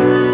you.